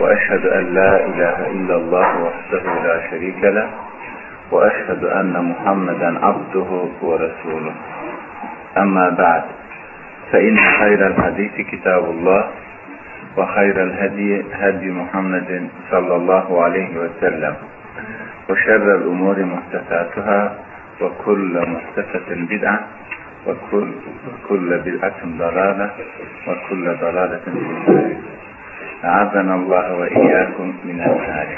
وأشهد أن لا إله إلا الله وحده لا شريك له وأشهد أن محمدا عبده ورسوله. أما بعد فإن خير الحديث كتاب الله وخير الهدي هدي محمد صلى الله عليه وسلم وشر الأمور محدثاتها وكل محدثة بدعة وكل كل بدعة ضلالة وكل ضلالة في النار. أعاذنا الله وإياكم من النار.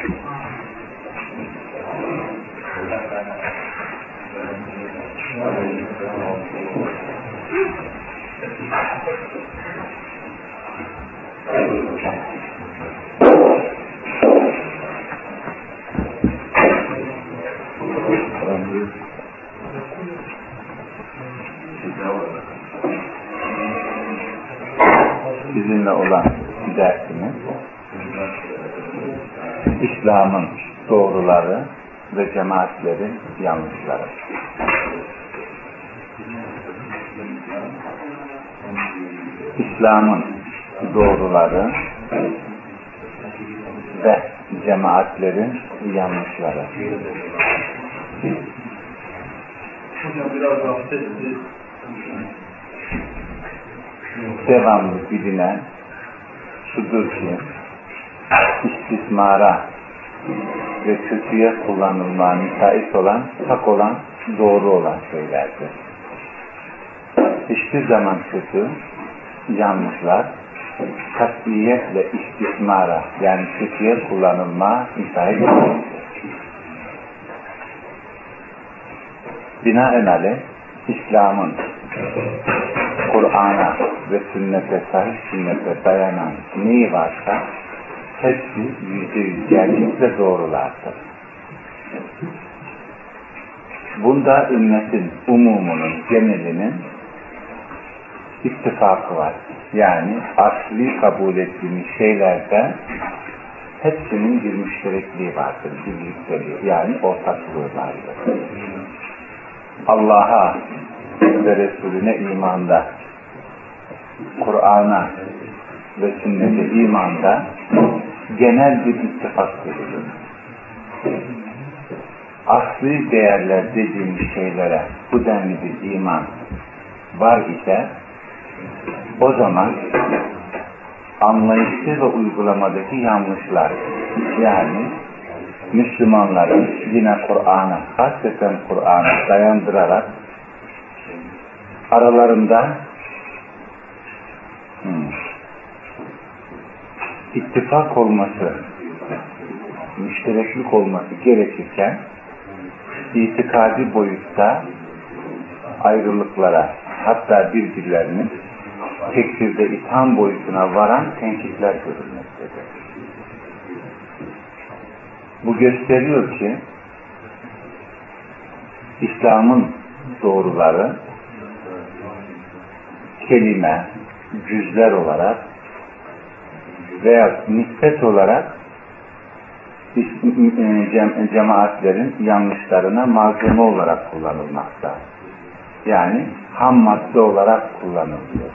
olan dersimiz İslam'ın doğruları ve cemaatlerin yanlışları. İslam'ın doğruları ve cemaatlerin yanlışları. Hocam biraz daha sesli. Devamlı bilinen şudur ki istismara ve kötüye kullanılmaya müsait olan, hak olan, doğru olan şeylerdir. Hiçbir zaman kötü, yanlışlar, katiyetle istismara yani kötüye kullanılma müsait değildir. Binaenaleyh İslam'ın Kur'an'a ve sünnete, sahih sünnete dayanan neyi varsa hepsi yüzde yüz gerçek ve doğrulardır. Bunda ümmetin umumunun, genelinin ittifakı var. Yani asli kabul ettiğimiz şeylerde hepsinin bir müşterekliği vardır, birlikteliği, yani ortaklığı vardır. Allah'a ve Resulüne imanda, Kur'an'a ve sünnete imanda genel bir ittifak görülür. Asli değerler dediğimiz şeylere bu denli bir iman var ise o zaman anlayışı ve uygulamadaki yanlışlar yani Müslümanların yine Kur'an'a, hasreten Kur'an'a dayandırarak aralarında ittifak olması, müştereklik olması gerekirken itikadi boyutta ayrılıklara hatta birbirlerinin tekfirde itham boyutuna varan tenkitler görülmektedir. Bu gösteriyor ki İslam'ın doğruları kelime, cüzler olarak veya nispet olarak cemaatlerin yanlışlarına malzeme olarak kullanılmakta. Yani ham madde olarak kullanılıyor.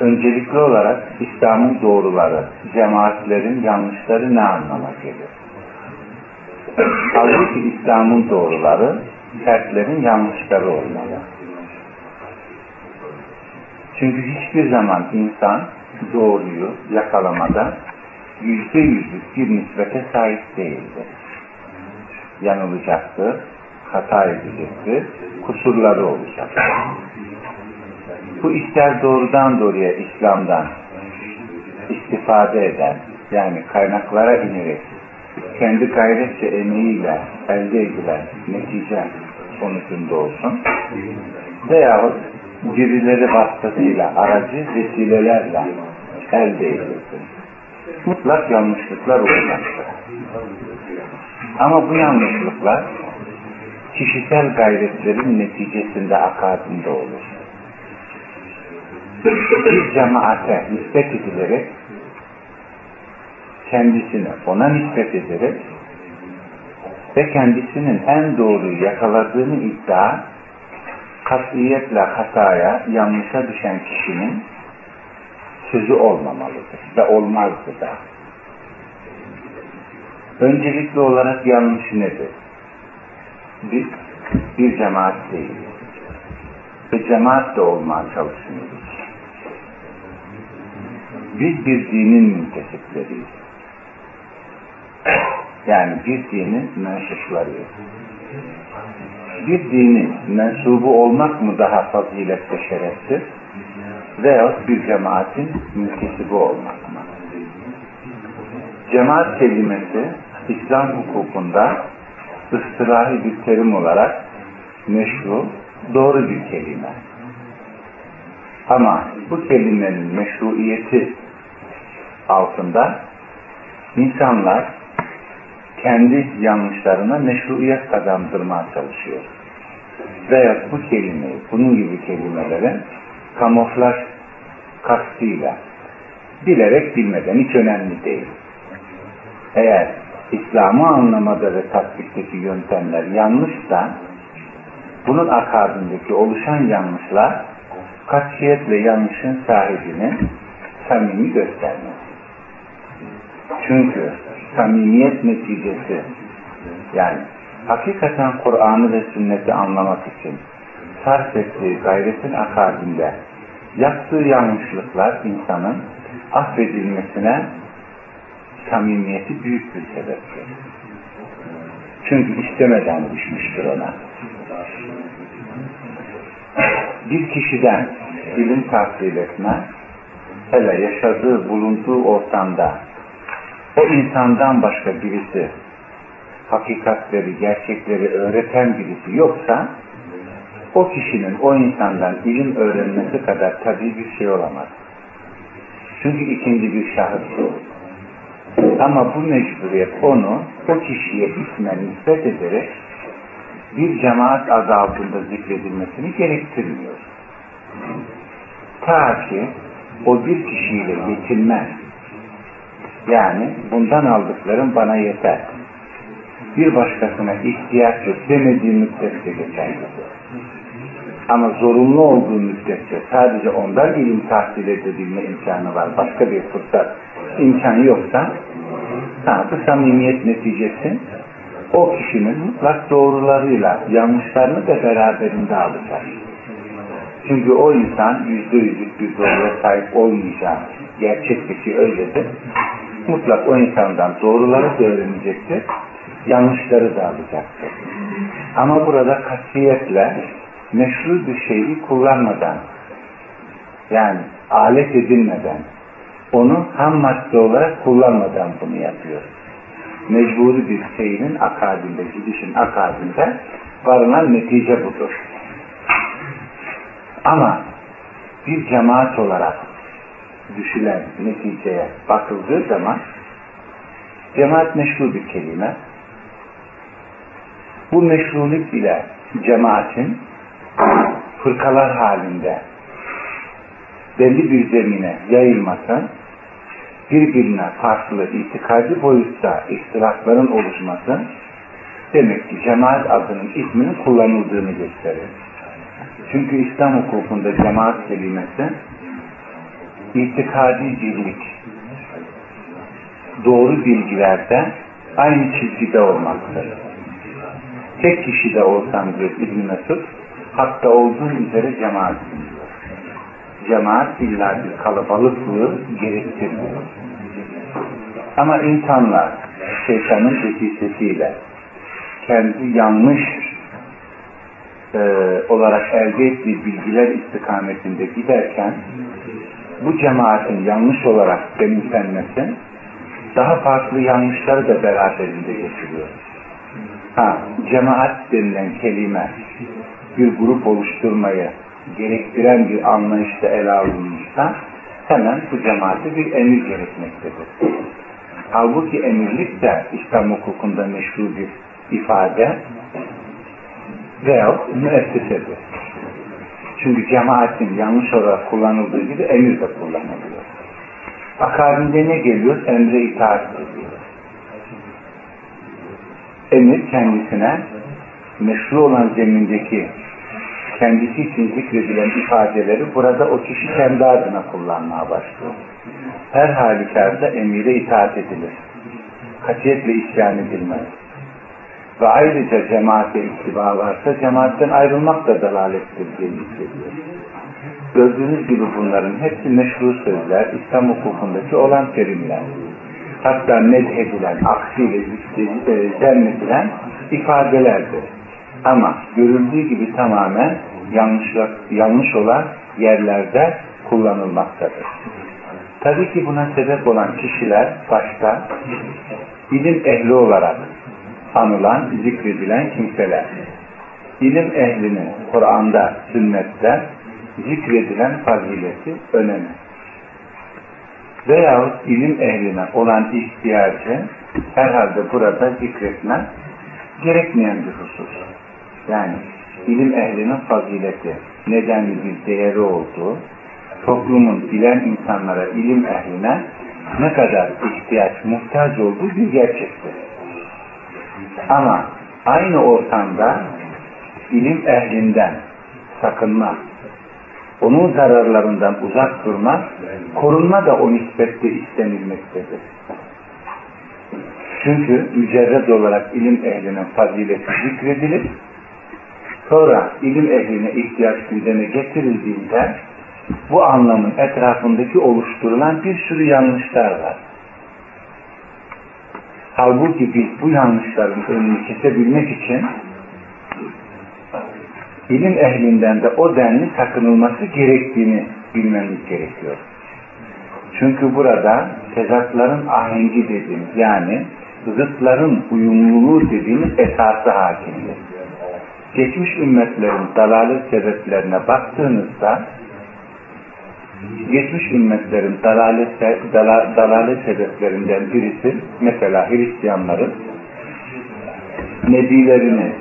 Öncelikli olarak İslam'ın doğruları, cemaatlerin yanlışları ne anlama gelir? Halbuki İslam'ın doğruları, fertlerin yanlışları olmalı. Çünkü hiçbir zaman insan doğruyu yakalamada yüzde yüzlük bir nispete sahip değildir. Yanılacaktır, hata edecektir, kusurları olacaktır. Bu ister doğrudan doğruya İslam'dan istifade eden, yani kaynaklara inerek, kendi gayretçe emeğiyle elde edilen netice sonucunda olsun, veyahut birileri vasıtasıyla, aracı vesilelerle elde edilsin. Mutlak yanlışlıklar olacaktır. Ama bu yanlışlıklar kişisel gayretlerin neticesinde akabinde olur. Bir cemaate nispet edilerek kendisine ona nispet ederek ve kendisinin en doğruyu yakaladığını iddia katiyetle hataya, yanlışa düşen kişinin sözü olmamalıdır ve olmazdı da. Öncelikli olarak yanlış nedir? Biz bir cemaat değiliz. Ve cemaat de olmaya çalışmıyoruz. Biz bir dinin müntesipleriyiz. Yani bir dinin mensuplarıyız. Bir dinin mensubu olmak mı daha fazilet ve şereftir? Veyahut bir cemaatin müntesibi olmak mı? Cemaat kelimesi İslam hukukunda ıstırahi bir terim olarak meşru, doğru bir kelime. Ama bu kelimenin meşruiyeti altında insanlar kendi yanlışlarına meşruiyet kazandırmaya çalışıyor. Veya bu kelimeyi, bunun gibi kelimelerin kamuflaj kastıyla bilerek bilmeden hiç önemli değil. Eğer İslam'ı anlamada ve tatbikteki yöntemler yanlışsa bunun akabindeki oluşan yanlışlar katiyetle yanlışın sahibini samimi göstermez. Çünkü samimiyet neticesi yani hakikaten Kur'an'ı ve sünneti anlamak için sarf ettiği gayretin akabinde yaptığı yanlışlıklar insanın affedilmesine samimiyeti büyük bir sebeptir. Çünkü istemeden düşmüştür ona. Bir kişiden ilim tahsil etme, hele yaşadığı, bulunduğu ortamda o insandan başka birisi hakikatleri, gerçekleri öğreten birisi yoksa o kişinin o insandan ilim öğrenmesi kadar tabii bir şey olamaz. Çünkü ikinci bir şahıs o. Ama bu mecburiyet onu o kişiye ismen nispet ederek bir cemaat adı altında zikredilmesini gerektirmiyor. Ta ki o bir kişiyle yetinmez. Yani bundan aldıklarım bana yeter. Bir başkasına ihtiyaç yok demediği müddetçe geçerlidir. Ama zorunlu olduğu müddetçe sadece ondan ilim tahsil edebilme imkanı var. Başka bir fırsat imkan yoksa bu samimiyet neticesi o kişinin mutlak doğrularıyla yanlışlarını da beraberinde alacak. Çünkü o insan yüzde yüzlük bir doğruya sahip olmayacak. Gerçek bir şey öyledir. Mutlak o insandan doğruları da öğrenecektir. Yanlışları da alacaktır. Ama burada katiyetle meşru bir şeyi kullanmadan yani alet edilmeden onu ham madde olarak kullanmadan bunu yapıyor. Mecburi bir şeyinin akabinde, gidişin akabinde varılan netice budur. Ama bir cemaat olarak düşülen neticeye bakıldığı zaman cemaat meşru bir kelime. Bu meşrulik ile cemaatin fırkalar halinde belli bir zemine yayılması, birbirine farklı itikadi boyutta ihtilafların oluşması demek ki cemaat adının isminin kullanıldığını gösterir. Çünkü İslam hukukunda cemaat kelimesi itikadi birlik, doğru bilgilerde aynı çizgide olmaktır. Tek kişi de olsam diyor İbn Mesud, hatta olduğun üzere cemaat. Cemaat illa bir kalabalıklığı gerektirmiyor. Ama insanlar şeytanın etkisiyle kendi yanlış e, olarak elde ettiği bilgiler istikametinde giderken bu cemaatin yanlış olarak benimsenmesi daha farklı yanlışları da beraberinde getiriyor. Ha, cemaat denilen kelime bir grup oluşturmayı gerektiren bir anlayışta ele alınmışsa hemen bu cemaate bir emir gerekmektedir. Halbuki emirlik de İslam hukukunda meşru bir ifade veyahut müessesedir. Çünkü cemaatin yanlış olarak kullanıldığı gibi emir de kullanılıyor. Akabinde ne geliyor? Emre itaat ediyor. Emir kendisine meşru olan zemindeki kendisi için zikredilen ifadeleri burada o kişi kendi adına kullanmaya başlıyor. Her halükarda emire itaat edilir. Katiyetle isyan edilmez. Ve ayrıca cemaate ittiba varsa cemaatten ayrılmak da dalalettir diye hissediyor. Gördüğünüz gibi bunların hepsi meşru sözler, İslam hukukundaki olan terimler. Hatta medhedilen, aksiyle zannedilen ifadelerdir. Ama görüldüğü gibi tamamen yanlış, yanlış olan yerlerde kullanılmaktadır. Tabii ki buna sebep olan kişiler başta ilim ehli olarak anılan, zikredilen kimseler. İlim ehlinin Kur'an'da, sünnette zikredilen fazileti, önemi. Veyahut ilim ehline olan ihtiyacı herhalde burada zikretme gerekmeyen bir husus. Yani ilim ehlinin fazileti, nedenli bir değeri olduğu, toplumun bilen insanlara, ilim ehline ne kadar ihtiyaç, muhtaç olduğu bir gerçektir. Ama aynı ortamda ilim ehlinden sakınma, onun zararlarından uzak durma, korunma da o nispette istenilmektedir. Çünkü mücerred olarak ilim ehlinin fazileti zikredilir. Sonra ilim ehline ihtiyaç gündeme getirildiğinde bu anlamın etrafındaki oluşturulan bir sürü yanlışlar var. Halbuki biz bu yanlışların önünü kesebilmek için ilim ehlinden de o denli sakınılması gerektiğini bilmemiz gerekiyor. Çünkü burada tezatların ahengi dediğimiz yani zıtların uyumluluğu dediğimiz esası hakimdir. Geçmiş ümmetlerin dalalet sebeplerine baktığınızda geçmiş ümmetlerin dalalet, dala, dalalet sebeplerinden birisi mesela Hristiyanların nebilerini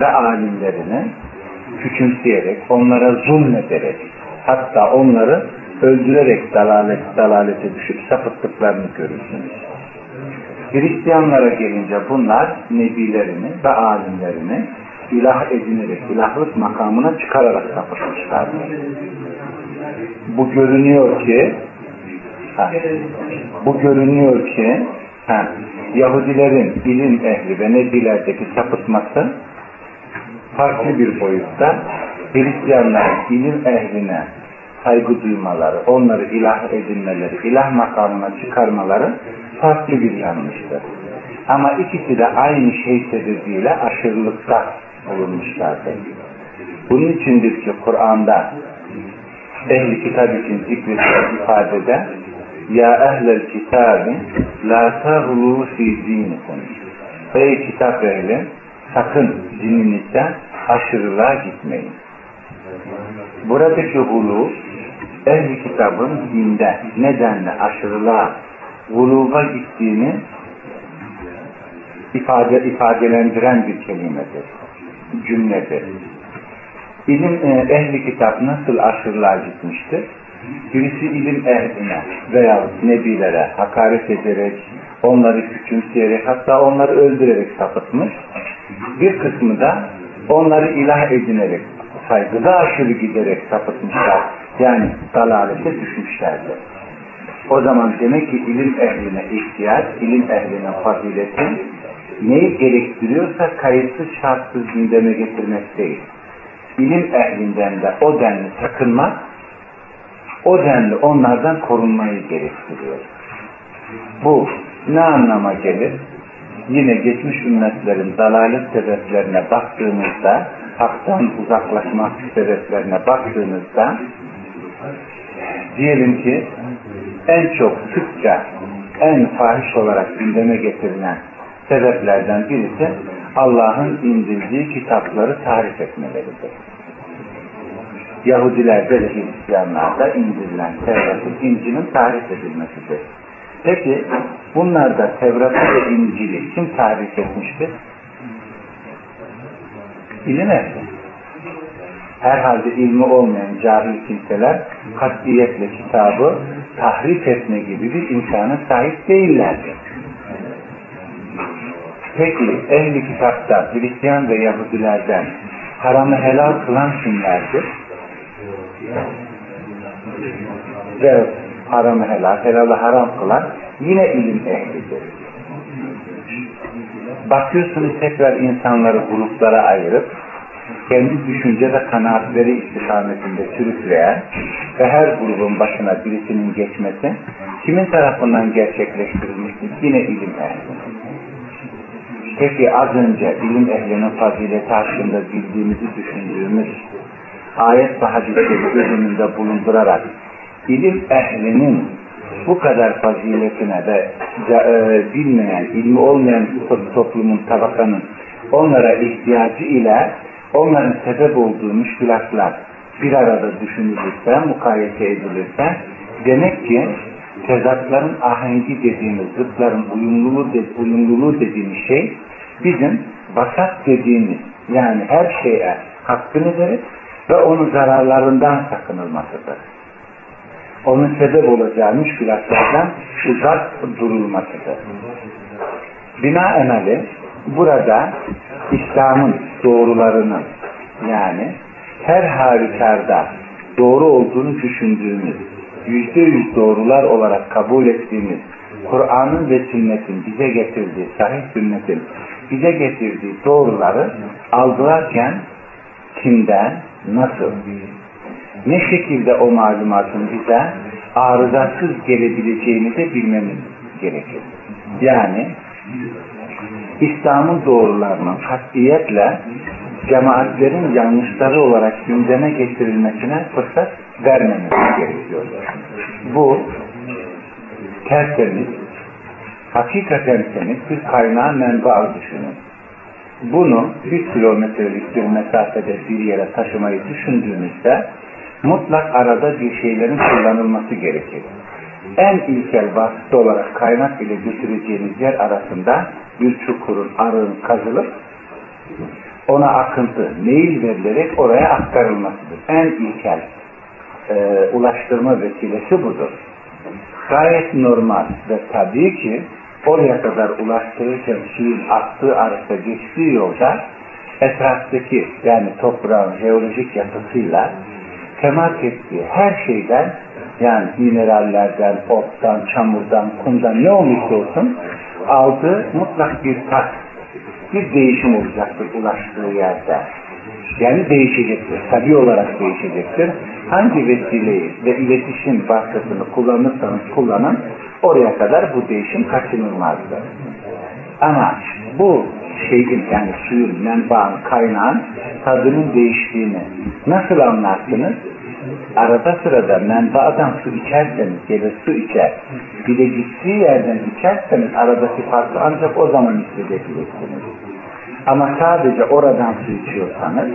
ve alimlerini küçümseyerek, onlara zulmederek, hatta onları öldürerek dalalet, dalalete düşüp sapıttıklarını görürsünüz. Hristiyanlara gelince bunlar nebilerini ve alimlerini ilah edinerek, ilahlık makamına çıkararak sapıtmışlardır. Bu görünüyor ki ha, bu görünüyor ki ha, Yahudilerin ilim ehli ve nebilerdeki sapıtması farklı bir boyutta Hristiyanların ilim ehline saygı duymaları, onları ilah edinmeleri, ilah makamına çıkarmaları farklı bir yanlıştır. Ama ikisi de aynı şey sebebiyle aşırılıkta bulunmuşlardır. Bunun içindir ki Kur'an'da ehli kitap için zikredilen ifadede Ya ehlel kitabi la tahulu fi dinikum Ey kitap ehli sakın dininizde aşırılığa gitmeyin. Buradaki hulu ehli kitabın dinde nedenle aşırılığa vuluğa gittiğini ifade ifadelendiren bir kelimedir, cümledir. İlim e, ehli kitap nasıl aşırılığa gitmiştir? Birisi ilim ehline veya nebilere hakaret ederek, onları küçümseyerek, hatta onları öldürerek sapıtmış. Bir kısmı da onları ilah edinerek, saygıda aşırı giderek sapıtmışlar. Yani dalalete düşmüşlerdir. O zaman demek ki ilim ehline ihtiyaç, ilim ehline fazileti neyi gerektiriyorsa kayıtsız şartsız gündeme getirmek değil. İlim ehlinden de o denli sakınmak, o denli onlardan korunmayı gerektiriyor. Bu ne anlama gelir? Yine geçmiş ümmetlerin dalalet sebeplerine baktığımızda, haktan uzaklaşmak sebeplerine baktığımızda, diyelim ki en çok sıkça, en fahiş olarak gündeme getirilen sebeplerden birisi Allah'ın indirdiği kitapları tarif etmeleridir. Yahudilerde ve Hristiyanlarda indirilen Tevrat'ın İncil'in tarif edilmesidir. Peki bunlarda Tevrat'ı ve İncil'i kim tarif etmiştir? İlim ehli. Herhalde ilmi olmayan cahil kimseler katiyetle kitabı tahrif etme gibi bir imkana sahip değillerdir. Peki ehli kitapta Hristiyan ve Yahudilerden haramı helal kılan kimlerdir? Ve haramı helal, helalı haram kılan yine ilim ehlidir. Bakıyorsunuz tekrar insanları gruplara ayırıp kendi düşünce ve kanaatleri istikametinde sürükleyen ve her grubun başına birisinin geçmesi kimin tarafından gerçekleştirilmiştir? Yine ilim ehli. Peki az önce ilim ehlinin fazileti hakkında bildiğimizi düşündüğümüz ayet ve hadisleri göz önünde bulundurarak ilim ehlinin bu kadar faziletine ve e, bilmeyen, ilmi olmayan toplumun, tabakanın onlara ihtiyacı ile onların sebep olduğu müşkilatlar bir arada düşünülürse, mukayese edilirse demek ki tezatların ahengi dediğimiz, zıtların uyumluluğu, de, uyumluluğu dediğimiz şey bizim vasat dediğimiz yani her şeye hakkını verip ve onun zararlarından sakınılmasıdır. Onun sebep olacağı müşkilatlardan uzak durulmasıdır. Binaenaleyh burada İslam'ın doğrularının yani her halükarda doğru olduğunu düşündüğümüz, yüzde yüz doğrular olarak kabul ettiğimiz Kur'an'ın ve sünnetin bize getirdiği, sahih sünnetin bize getirdiği doğruları algılarken kimden, nasıl, ne şekilde o malumatın bize arızasız gelebileceğini de bilmemiz gerekir. Yani İslam'ın doğrularının katiyetle cemaatlerin yanlışları olarak gündeme getirilmesine fırsat vermemiz gerekiyor. Bu tertemiz, hakikaten temiz bir kaynağı menba düşünün. Bunu bir kilometrelik bir mesafede bir yere taşımayı düşündüğünüzde mutlak arada bir şeylerin kullanılması gerekir. En ilkel vasıta olarak kaynak ile götüreceğiniz yer arasında bir çukurun, arığın kazılıp ona akıntı, meyil verilerek oraya aktarılmasıdır. En ilkel e, ulaştırma vesilesi budur. Gayet normal ve tabii ki oraya kadar ulaştırırken suyun aktığı arasında geçtiği yolda etraftaki yani toprağın jeolojik yapısıyla temas ettiği her şeyden yani minerallerden, ottan, çamurdan, kumdan ne olursa olsun aldığı mutlak bir tat, bir değişim olacaktır ulaştığı yerde. Yani değişecektir. Tabi olarak değişecektir. Hangi vesileyi ve iletişim vasıtasını kullanırsanız kullanın oraya kadar bu değişim kaçınılmazdır. Ama bu şeyin yani suyun, menbaın, kaynağın tadının değiştiğini nasıl anlarsınız? Arada sırada menbaadan su içerseniz, gelir su içer, bir de gittiği yerden içerseniz aradaki farkı ancak o zaman hissedebilirsiniz. Ama sadece oradan su içiyorsanız,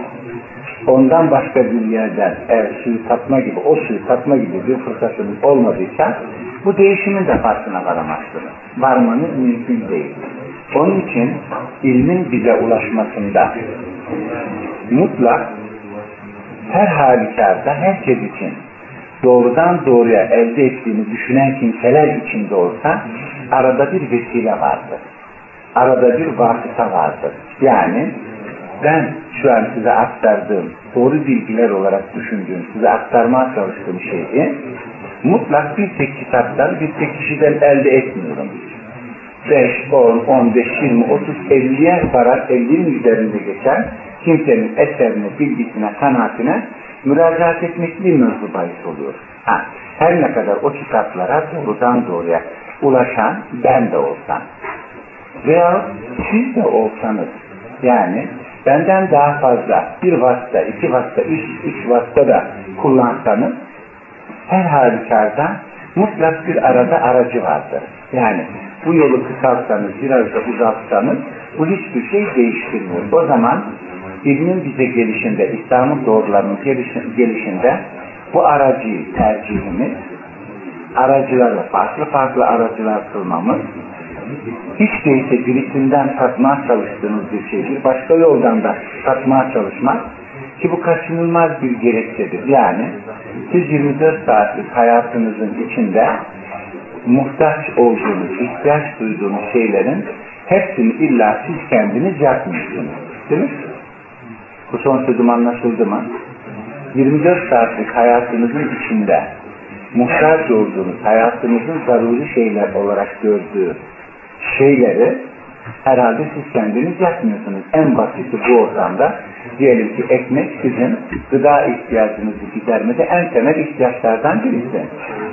ondan başka bir yerden eğer suyu tatma gibi, o suyu tatma gibi bir fırsatınız olmadıysa, bu değişimin de farkına varamazsınız. Varmanız mümkün değil. Onun için ilmin bize ulaşmasında mutlak her halükarda herkes için doğrudan doğruya elde ettiğini düşünen kimseler için de olsa arada bir vesile vardır. Arada bir vasıta vardır. Yani ben şu an size aktardığım doğru bilgiler olarak düşündüğüm, size aktarmaya çalıştığım şeyi mutlak bir tek kitaptan, bir tek kişiden elde etmiyorum. 5, 10, 15, 20, 30, 50'ye varan 50'nin üzerinde geçen kimsenin eserine, bilgisine, kanaatine müracaat etmek bir mevzu bahis oluyor. Ha, her ne kadar o kitaplara doğrudan doğruya ulaşan ben de olsam veya siz de olsanız yani benden daha fazla bir vasıta, iki vasıta, üç, üç vasıta da kullansanız her halükarda mutlak bir arada aracı vardır. Yani bu yolu kısaltsanız, biraz da uzatsanız bu hiçbir şey değiştirmiyor. O zaman ilmin bize gelişinde, İslam'ın doğrularının gelişinde bu aracı tercihimiz, aracılarla farklı farklı aracılar kılmamız, hiç değilse birisinden tatmaya çalıştığınız bir şeydir. Başka yoldan da tatmaya çalışmak ki bu kaçınılmaz bir gerekçedir. Yani siz 24 saatlik hayatınızın içinde muhtaç olduğunuz, ihtiyaç duyduğunuz şeylerin hepsini illa siz kendiniz yapmıyorsunuz. Değil mi? Bu son sözüm anlaşıldı mı? 24 saatlik hayatınızın içinde muhtaç olduğunuz, hayatınızın zaruri şeyler olarak gördüğü şeyleri herhalde siz kendiniz yapmıyorsunuz. En basiti bu ortamda diyelim ki ekmek sizin gıda ihtiyacınızı gidermede en temel ihtiyaçlardan birisi.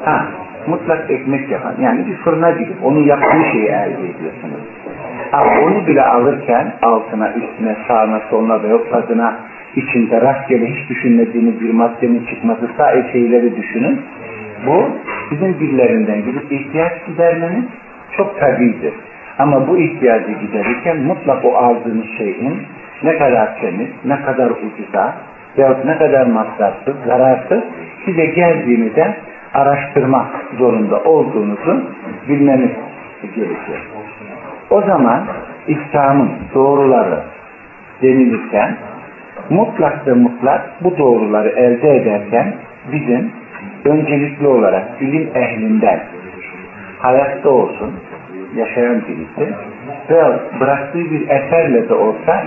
Ha, mutlak ekmek yapan, yani bir fırına gidip onun yaptığı şeyi elde ediyorsunuz. Ama onu bile alırken altına, üstüne, sağına, soluna ve yok tadına içinde rastgele hiç düşünmediğiniz bir maddenin çıkması sadece şeyleri düşünün. Bu sizin dillerinden gidip ihtiyaç gidermeniz çok tabidir. Ama bu ihtiyacı giderirken mutlak o aldığınız şeyin ne kadar temiz, ne kadar ucuza veyahut ne kadar masrafsız, zararsız size geldiğini de araştırmak zorunda olduğunuzu bilmeniz gerekiyor. O zaman İslam'ın doğruları denilirken mutlak ve mutlak bu doğruları elde ederken bizim öncelikli olarak ilim ehlinden hayatta olsun yaşayan birisi veya bıraktığı bir eserle de olsa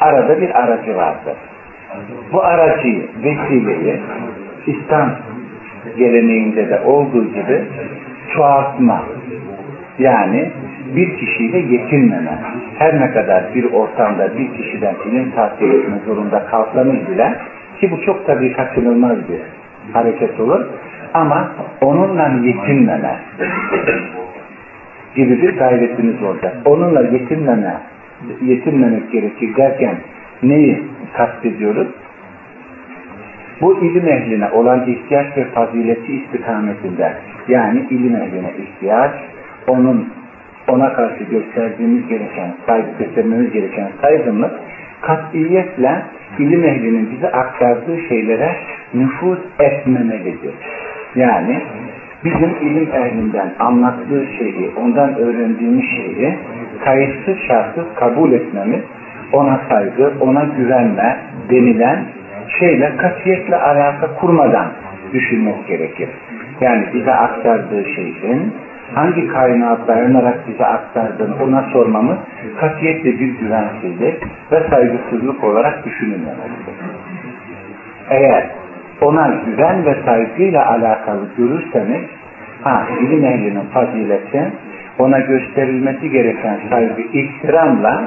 arada bir aracı vardır. Bu aracı, vesileyi İslam geleneğinde de olduğu gibi çoğaltma yani bir kişiyle yetinmeme. Her ne kadar bir ortamda bir kişiden ilim tahsil etme zorunda kalsanız bile ki bu çok tabii kaçınılmaz bir hareket olur ama onunla yetinmeme gibi bir gayretiniz olacak. Onunla yetinmeme, yetinmemek gerekir derken neyi kastediyoruz? Bu ilim ehline olan ihtiyaç ve fazileti istikametinde yani ilim ehline ihtiyaç, onun ona karşı gösterdiğimiz gereken saygı, göstermemiz gereken saygınlık katiyetle ilim ehlinin bize aktardığı şeylere nüfuz etmemelidir. Yani bizim ilim ehlinden anlattığı şeyi, ondan öğrendiğimiz şeyi kayıtsız şartsız kabul etmemiz, ona saygı, ona güvenme denilen şeyle katiyetle alaka kurmadan düşünmek gerekir. Yani bize aktardığı şeyin hangi kaynağa dayanarak bize aktardığını ona sormamız katiyetle bir güvensizlik ve saygısızlık olarak düşünülmemelidir. Eğer ona güven ve saygıyla alakalı görürseniz ha, ilim ehlinin fazileti ona gösterilmesi gereken saygı ihtiramla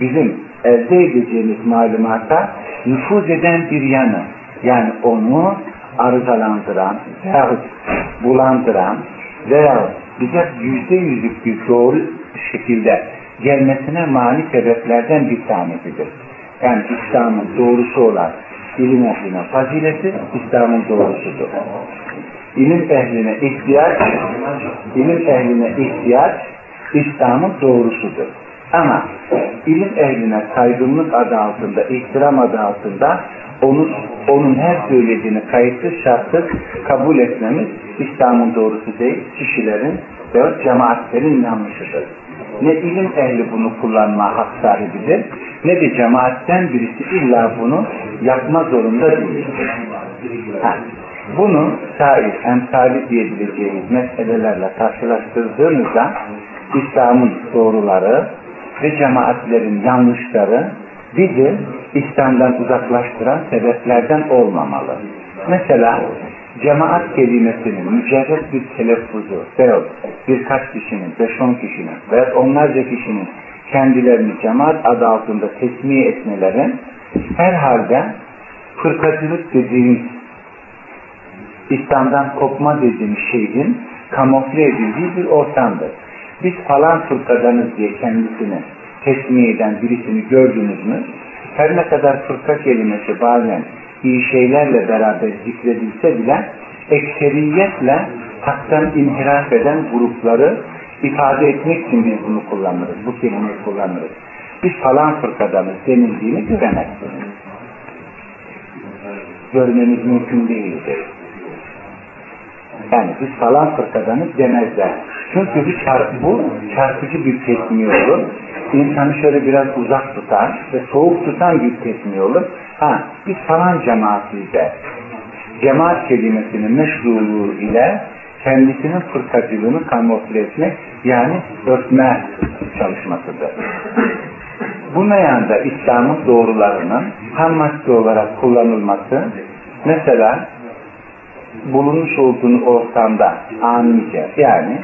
bizim elde edeceğimiz malumata nüfuz eden bir yanı yani onu arızalandıran veyahut bulandıran veya bize yüzde yüzlük bir doğru şekilde gelmesine mani sebeplerden bir tanesidir. Yani İslam'ın doğrusu olan ilim ehline fazileti İslam'ın doğrusudur. İlim ehline ihtiyaç, ilim ehline ihtiyaç İslam'ın doğrusudur. Ama ilim ehline saygınlık adı altında, ihtiram adı altında onun, onun her söylediğini kayıtsız şartsız kabul etmemiz İslam'ın doğrusu değil, kişilerin ve cemaatlerin yanlışıdır. Ne ilim ehli bunu kullanma hak sahibidir, ne de cemaatten birisi illa bunu yapma zorunda değil. Ha, bunu sair, emsali diyebileceğimiz meselelerle karşılaştırdığınızda İslam'ın doğruları ve cemaatlerin yanlışları bizi İslam'dan uzaklaştıran sebeplerden olmamalı. Mesela cemaat kelimesinin mücerret bir telaffuzu veyahut birkaç kişinin, beş on kişinin veya onlarca kişinin kendilerini cemaat adı altında tesmiye etmeleri herhalde fırkacılık dediğimiz İslam'dan kopma dediğimiz şeyin kamufle edildiği bir ortamdır. Biz falan fırkadanız diye kendisini tesmiye eden birisini gördünüz mü? Her ne kadar fırka kelimesi bazen iyi şeylerle beraber zikredilse bile ekseriyetle haktan inhiraf eden grupları ifade etmek için biz bunu kullanırız. Bu kelimeyi kullanırız. Biz falan fırkadanız denildiğini göremezsiniz. Görmeniz mümkün değildir. Yani biz falan fırkadanız demezler. Çünkü bir çarp, bu çarpıcı bir tesmiye olur. İnsanı şöyle biraz uzak tutar ve soğuk tutan bir tesmiye olur. Ha, biz falan cemaatiyiz der. Cemaat kelimesinin meşruluğu ile kendisinin fırkacılığını kamufle etmek yani örtme çalışmasıdır. Bu meyanda İslam'ın doğrularının ham madde olarak kullanılması mesela bulunmuş olduğun ortamda anice yani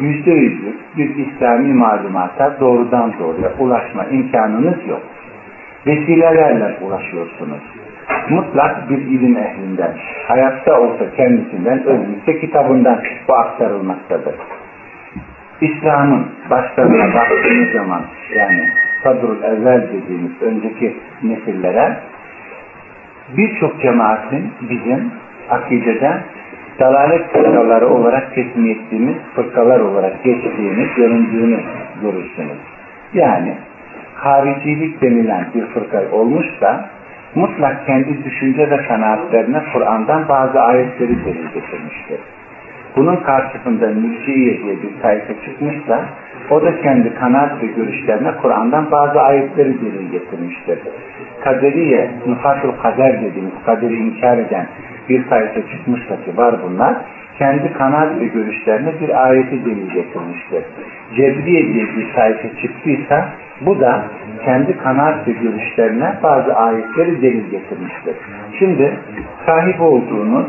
yüzde yüzlük bir İslami malumata doğrudan doğruya ulaşma imkanınız yok. Vesilelerle ulaşıyorsunuz. Mutlak bir ilim ehlinden, hayatta olsa kendisinden, ölmüşse kitabından bu aktarılmaktadır. İslam'ın başlarına baktığımız zaman yani Sadrul Evvel dediğimiz önceki nesillere birçok cemaatin bizim akideden dalalet fırkaları olarak teslim ettiğimiz fırkalar olarak geçtiğimiz göründüğünü görürsünüz. Yani haricilik denilen bir fırka olmuşsa mutlak kendi düşünce ve kanaatlerine Kur'an'dan bazı ayetleri delil getirmiştir. Bunun karşısında mülkiye diye bir sayfa çıkmışsa o da kendi kanaat ve görüşlerine Kur'an'dan bazı ayetleri delil getirmiştir. Kaderiye, nufatul kader dediğimiz kaderi inkar eden bir sayfa çıkmışsa ki var bunlar, kendi kanaat ve görüşlerine bir ayeti delil getirmiştir. Cebriye diye bir sayfa çıktıysa bu da kendi kanaat ve görüşlerine bazı ayetleri delil getirmiştir. Şimdi sahip olduğunuz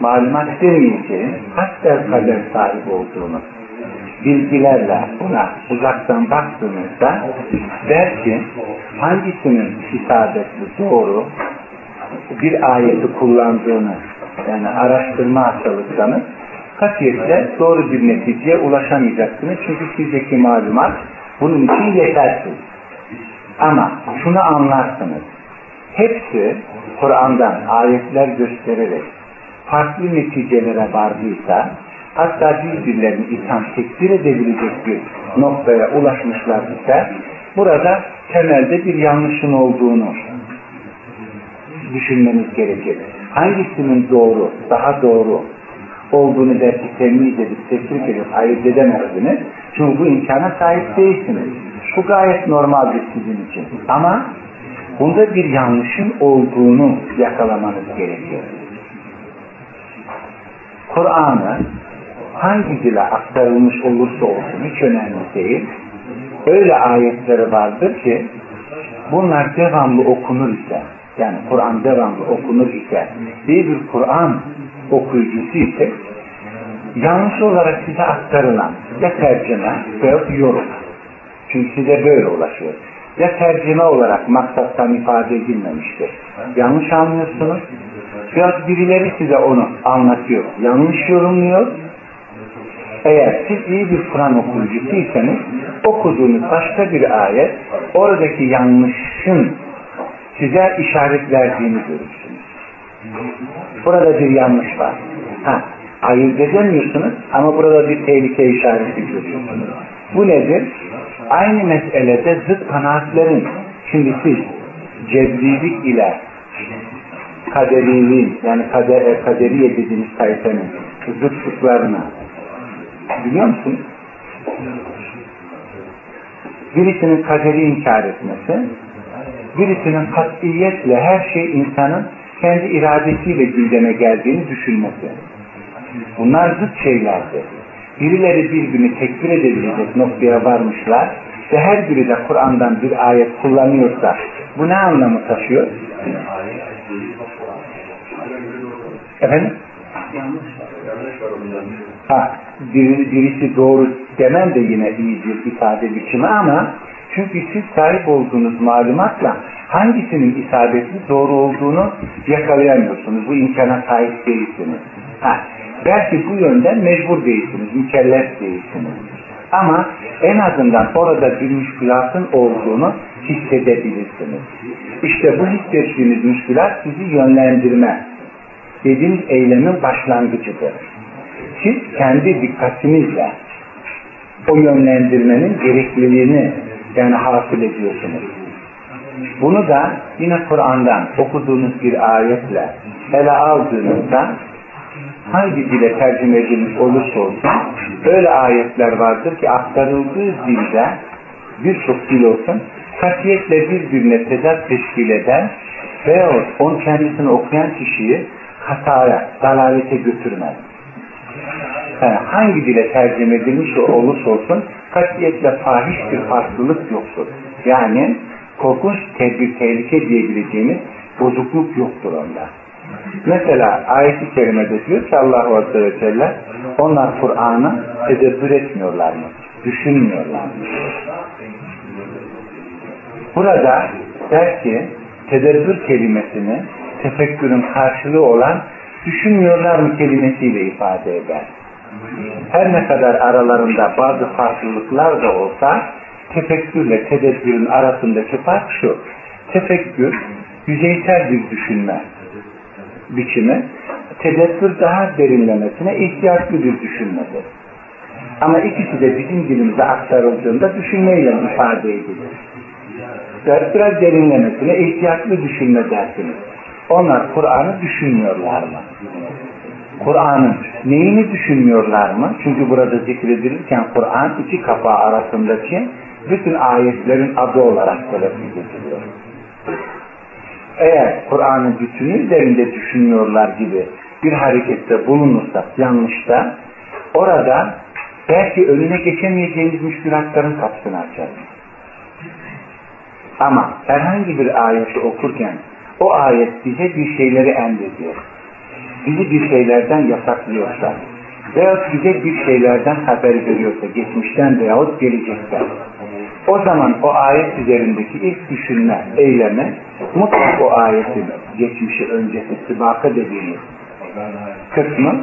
malumat demeyeceğim, hatta kader sahibi olduğunuz bilgilerle buna uzaktan baktığınızda der ki hangisinin isabetli doğru bir ayeti kullandığını yani araştırma çalışsanız katiyetle doğru bir neticeye ulaşamayacaksınız. Çünkü sizdeki malumat bunun için yetersiz. Ama şunu anlarsınız. Hepsi Kur'an'dan ayetler göstererek farklı neticelere vardıysa hatta birbirlerini itham tekbir edebilecek bir noktaya ulaşmışlar ise burada temelde bir yanlışın olduğunu düşünmeniz gerekir. Hangisinin doğru, daha doğru olduğunu belki temiz edip tespit edip ayırt edemezsiniz. Çünkü bu imkana sahip değilsiniz. Bu gayet normaldir sizin için. Ama bunda bir yanlışın olduğunu yakalamanız gerekiyor. Kur'an'ı hangi dile aktarılmış olursa olsun hiç önemli değil. Öyle ayetleri vardır ki bunlar devamlı okunur ise yani Kur'an devamlı okunur ise iyi bir Kur'an okuyucusu ise yanlış olarak size aktarılan ya tercüme veya yorum. Çünkü size böyle ulaşıyor. Ya tercüme olarak maksattan ifade edilmemiştir. Yanlış anlıyorsunuz. Biraz birileri size onu anlatıyor. Yanlış yorumluyor. Eğer siz iyi bir Kur'an okuyucusuysanız okuduğunuz başka bir ayet oradaki yanlışın size işaret verdiğini görürsünüz. Burada bir yanlış var. Ha, ayırt edemiyorsunuz ama burada bir tehlike işareti. Bu nedir? Aynı meselede zıt kanaatlerin şimdi siz cebrilik ile kaderiliğin yani kader, kaderiye dediğimiz tayfenin zıtlıklarını biliyor musunuz? Birisinin kaderi inkar etmesi, birisinin katiyetle her şey insanın kendi iradesiyle gündeme geldiğini düşünmesi. Bunlar zıt şeylerdir. Birileri birbirini tekbir edebilecek noktaya varmışlar ve her biri de Kur'an'dan bir ayet kullanıyorsa bu ne anlamı taşıyor? Efendim? Ha, bir, birisi doğru demen de yine iyi bir ifade biçimi ama çünkü siz sahip olduğunuz malumatla hangisinin isabetli doğru olduğunu yakalayamıyorsunuz. Bu imkana sahip değilsiniz. Ha, belki bu yönden mecbur değilsiniz, mükellef değilsiniz. Ama en azından orada bir müşkülatın olduğunu hissedebilirsiniz. İşte bu hissettiğiniz müşkülat sizi yönlendirme dediğimiz eylemin başlangıcıdır. Siz kendi dikkatinizle o yönlendirmenin gerekliliğini yani hasıl ediyorsunuz. Bunu da yine Kur'an'dan okuduğunuz bir ayetle ele aldığınızda hangi dile tercüme edilmiş olursa olsun öyle ayetler vardır ki aktarıldığı dilde birçok dil olsun katiyetle birbirine tezat teşkil eden veyahut onun kendisini okuyan kişiyi hataya, dalalete götürmez. Yani hangi dile tercüme edilmiş olursa olsun katiyetle fahiş bir farklılık yoktur. Yani korkunç tehlike diyebileceğimiz bozukluk yoktur onda. Mesela ayet-i kerimede diyor ki Allah Azze ve Celle onlar Kur'an'ı tedebbür etmiyorlar mı? Düşünmüyorlar mı? Burada der ki tedebbür kelimesini tefekkürün karşılığı olan düşünmüyorlar mı kelimesiyle ifade eder. Her ne kadar aralarında bazı farklılıklar da olsa tefekkürle tedebbürün arasındaki fark şu. Tefekkür yüzeysel bir düşünme biçimi. Tedebbür daha derinlemesine ihtiyaçlı bir düşünmedir. Ama ikisi de bizim dilimize aktarıldığında düşünmeyle ifade edilir. Biraz derinlemesine ihtiyaçlı düşünme dersiniz. Onlar Kur'an'ı düşünmüyorlar mı? Kur'an'ın neyini düşünmüyorlar mı? Çünkü burada zikredilirken Kur'an iki kapağı arasındaki bütün ayetlerin adı olarak telaffuz ediliyor. Eğer Kur'an'ın bütünü üzerinde düşünüyorlar gibi bir harekette bulunursak yanlışta orada belki önüne geçemeyeceğimiz müşkülatların kapısını açarız. Ama herhangi bir ayeti okurken o ayet bize bir şeyleri emrediyor. Bizi bir şeylerden yasaklıyorsa veyahut bize bir şeylerden haber veriyorsa geçmişten veyahut gelecekten o zaman o ayet üzerindeki ilk düşünme, eyleme mutlak o ayetin geçmişi, öncesi, sibaka dediğimiz kısmı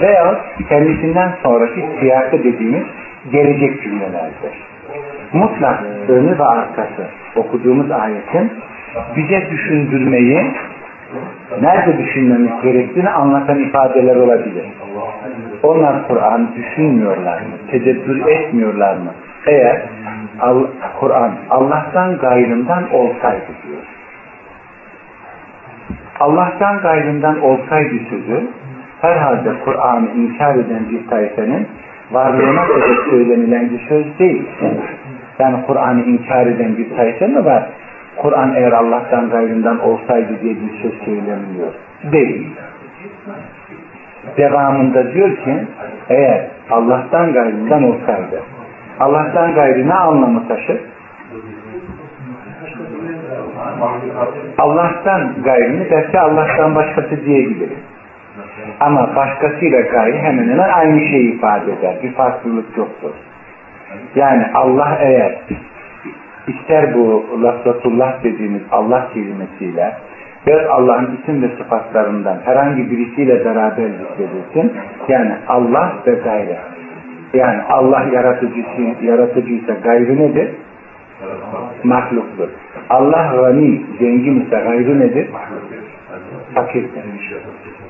veyahut kendisinden sonraki siyakı dediğimiz gelecek cümlelerdir. Mutlak önü ve arkası okuduğumuz ayetin bize düşündürmeyi nerede düşünmemiz gerektiğini anlatan ifadeler olabilir. Onlar Kur'an düşünmüyorlar mı? Tedebbür etmiyorlar mı? Eğer Kur'an Allah'tan gayrından olsaydı diyor. Allah'tan gayrından olsaydı sözü herhalde Kur'an'ı inkar eden bir tayfenin varlığına sebep söylenilen bir söz değil. Yani Kur'an'ı inkar eden bir tayfe mi var? Kur'an eğer Allah'tan gayrından olsaydı diye bir söz söylemiyor. Değil. Devamında diyor ki eğer Allah'tan gayrından olsaydı Allah'tan gayrı ne anlamı taşır? Allah'tan gayrını belki Allah'tan başkası diyebiliriz. Ama başkasıyla gayri hemen hemen aynı şeyi ifade eder. Bir farklılık yoktur. Yani Allah eğer ister bu lafzatullah dediğimiz Allah kelimesiyle ve Allah'ın isim ve sıfatlarından herhangi birisiyle beraber zikredilsin. Yani Allah ve gayri. Yani Allah yaratıcısı, yaratıcıysa gayrı nedir? Mahluktur. Allah gani, zengin ise gayrı nedir? Fakirdir.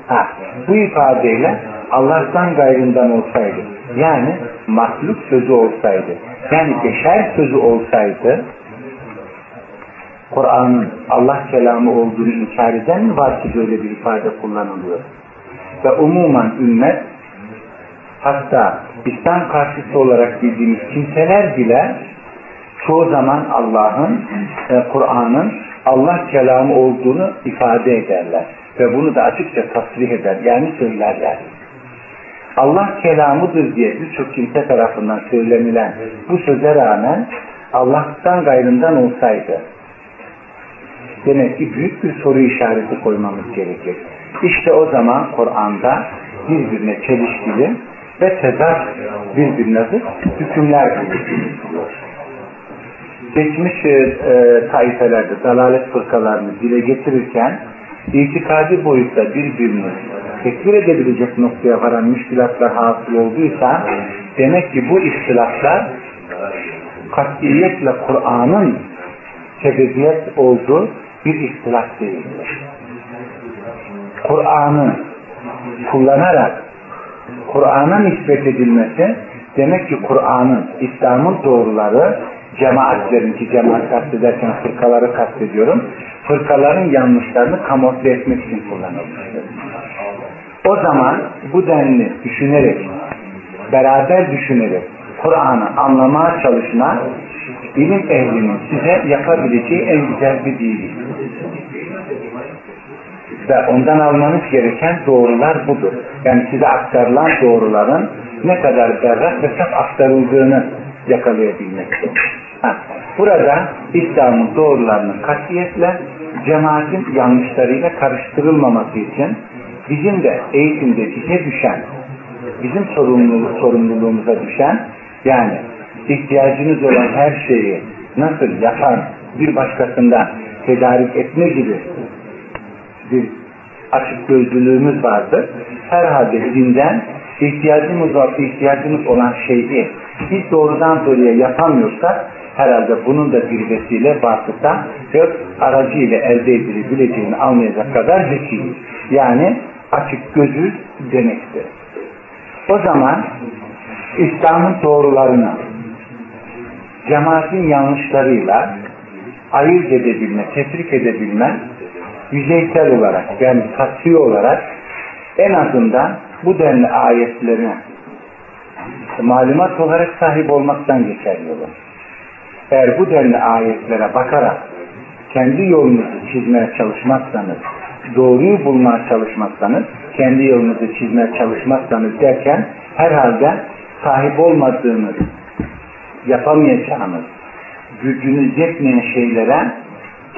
Ha, bu ifadeyle Allah'tan gayrından olsaydı, yani mahluk sözü olsaydı, yani beşer sözü olsaydı, Kur'an'ın Allah kelamı olduğunu inkar eden mi var ki böyle bir ifade kullanılıyor? Ve umuman ümmet hatta İslam karşısı olarak bildiğimiz kimseler bile çoğu zaman Allah'ın, e, Kur'an'ın Allah kelamı olduğunu ifade ederler. Ve bunu da açıkça tasrih eder. Yani söylerler. Allah kelamıdır diye birçok kimse tarafından söylenilen bu söze rağmen Allah'tan gayrından olsaydı demek ki büyük bir soru işareti koymamız gerekir. İşte o zaman Kur'an'da birbirine çelişkili ve tezat birbirine hükümler. Geçmiş e, e, taifelerde dalalet fırkalarını dile getirirken itikadi boyutta birbirini tekfir edebilecek noktaya varan müşkilatlar hasıl olduysa demek ki bu ihtilaflar katiyetle Kur'an'ın sebebiyet olduğu bir ihtilaf değildir. Kur'an'ı kullanarak Kur'an'a nispet edilmesi demek ki Kur'an'ın, İslam'ın doğruları cemaatlerin ki cemaat kastederken fırkaları kastediyorum. Fırkaların yanlışlarını kamufle etmek için kullanılmıştır. O zaman bu denli düşünerek, beraber düşünerek Kur'an'ı anlamaya çalışma ilim ehlinin size yapabileceği en güzel bir bilgi. Ve ondan almanız gereken doğrular budur. Yani size aktarılan doğruların ne kadar berrak ve saf aktarıldığını yakalayabilmektir. Ha, burada İslam'ın doğrularının katiyetle cemaatin yanlışlarıyla karıştırılmaması için bizim de eğitimde bize düşen, bizim sorumluluk, sorumluluğumuza düşen yani ihtiyacınız olan her şeyi nasıl yapan bir başkasından tedarik etme gibi bir açık gözlülüğümüz vardır. Herhalde dinden ihtiyacımız, ihtiyacımız olan şeyi biz doğrudan doğruya yapamıyorsak herhalde bunun da bir vesile vasıta ve aracıyla elde edilebileceğini anlayacak kadar zekiyiz. Yani açık gözü demektir. O zaman İslam'ın doğrularını cemaatin yanlışlarıyla ayırt edebilme, tefrik edebilme yüzeysel olarak yani tasfiye olarak en azından bu denli ayetlerine malumat olarak sahip olmaktan geçerli olur. Eğer bu denli ayetlere bakarak kendi yolunuzu çizmeye çalışmazsanız, doğruyu bulmaya çalışmazsanız, kendi yolunuzu çizmeye çalışmazsanız derken herhalde sahip olmadığınız, yapamayacağınız, gücünüz yetmeyen şeylere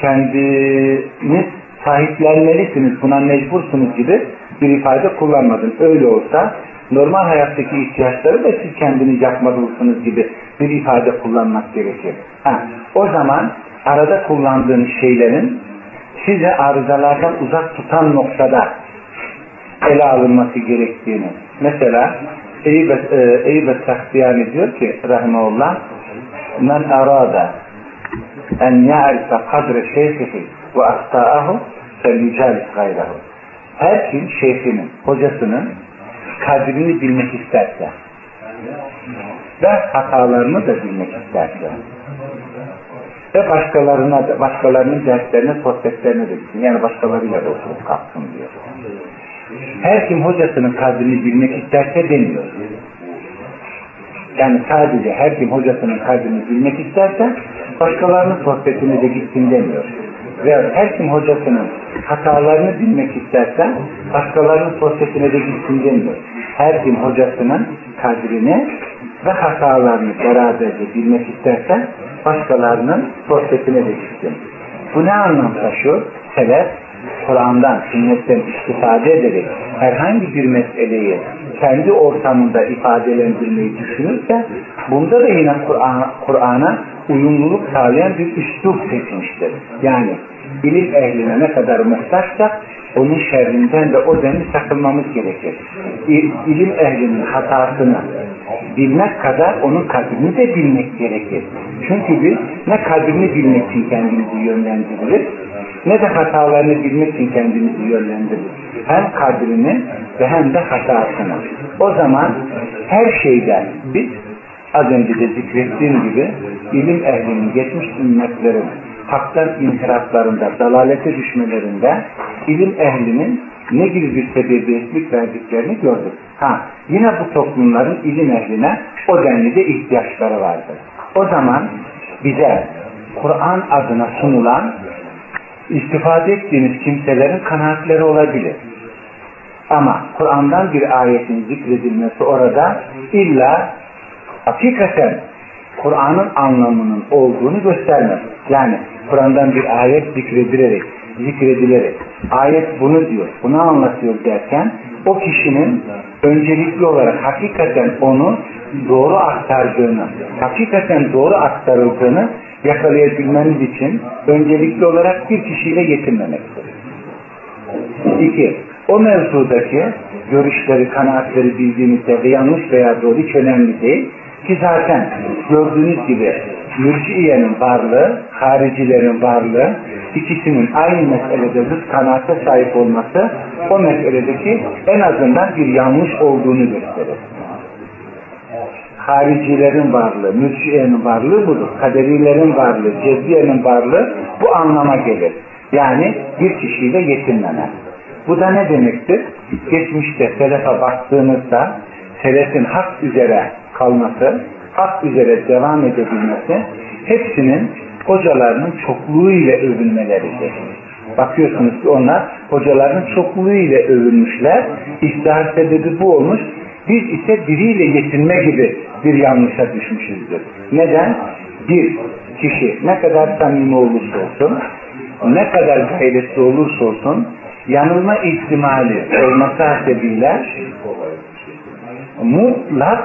kendiniz sahiplenmelisiniz, buna mecbursunuz gibi bir ifade kullanmadım. Öyle olsa normal hayattaki ihtiyaçları da siz kendiniz yapmalısınız gibi bir ifade kullanmak gerekir. Ha, o zaman arada kullandığınız şeylerin size arızalardan uzak tutan noktada ele alınması gerektiğini. Mesela Eyyub e, Sahtiyani diyor ki rahmetullah men arada en ya'rife kadre şeyhihi ve ahtaahu felyucalis gayrahu. Her kim şeyhinin, hocasının kadrini bilmek isterse ve hatalarını da bilmek isterse ve başkalarına da, başkalarının derslerine, sohbetlerine de gitsin. Yani başkalarıyla da oturup kalksın diyor. Her kim hocasının kadrini bilmek isterse demiyor. Yani sadece her kim hocasının kadrini bilmek isterse başkalarının sohbetine de gitsin demiyor. Ve her kim hocasının hatalarını bilmek isterse başkalarının sohbetine de gitsin demiyor. Her kim hocasının kadrini ve hatalarını beraberce bilmek isterse başkalarının sohbetine de gitsin. Bu ne anlam taşıyor? Sebep Kur'an'dan, sünnetten istifade ederek herhangi bir meseleyi kendi ortamında ifadelendirmeyi düşünürse bunda da yine Kur'an'a Kur uyumluluk sağlayan bir üslup seçmiştir. Yani ilim ehline ne kadar muhtaçsak onun şerrinden de o denli sakınmamız gerekir. İlim ehlinin hatasını bilmek kadar onun kadrini de bilmek gerekir. Çünkü biz ne kadrini bilmek için kendimizi yönlendiririz ne de hatalarını bilmek için kendimizi yönlendiririz. Hem kadrini ve hem de hatasını. O zaman her şeyden biz az önce de zikrettiğim gibi ilim ehlinin geçmiş ümmetlerin haktan inhiraflarında, dalalete düşmelerinde ilim ehlinin ne gibi bir sebebiyetlik verdiklerini gördük. Ha, yine bu toplumların ilim ehline o denli de ihtiyaçları vardır. O zaman bize Kur'an adına sunulan istifade ettiğiniz kimselerin kanaatleri olabilir. Ama Kur'an'dan bir ayetin zikredilmesi orada illa hakikaten Kur'an'ın anlamının olduğunu göstermez. Yani Kur'an'dan bir ayet zikredilerek, zikredilerek, ayet bunu diyor, bunu anlatıyor derken o kişinin öncelikli olarak hakikaten onu doğru aktardığını, hakikaten doğru aktarıldığını yakalayabilmeniz için öncelikli olarak bir kişiyle yetinmemektir. İki, o mevzudaki görüşleri, kanaatleri bildiğinizde ve yanlış veya doğru hiç önemli değil. Ki zaten gördüğünüz gibi mürciyenin varlığı, haricilerin varlığı, ikisinin aynı meselede zıt kanaate sahip olması o meseledeki en azından bir yanlış olduğunu gösterir. Haricilerin varlığı, mürciyenin varlığı budur. Kaderilerin varlığı, cebriyenin varlığı bu anlama gelir. Yani bir kişiyle yetinmeme. Bu da ne demektir? Geçmişte selefe baktığınızda selefin hak üzere kalması, hak üzere devam edebilmesi hepsinin hocalarının çokluğu ile övünmeleridir. Bakıyorsunuz ki onlar hocalarının çokluğu ile övünmüşler. İftihar sebebi bu olmuş. Biz ise biriyle yetinme gibi bir yanlışa düşmüşüzdür. Neden? bir kişi ne kadar samimi olursa olsun, ne kadar gayretli olursa olsun, yanılma ihtimali olması hasebiyle mutlak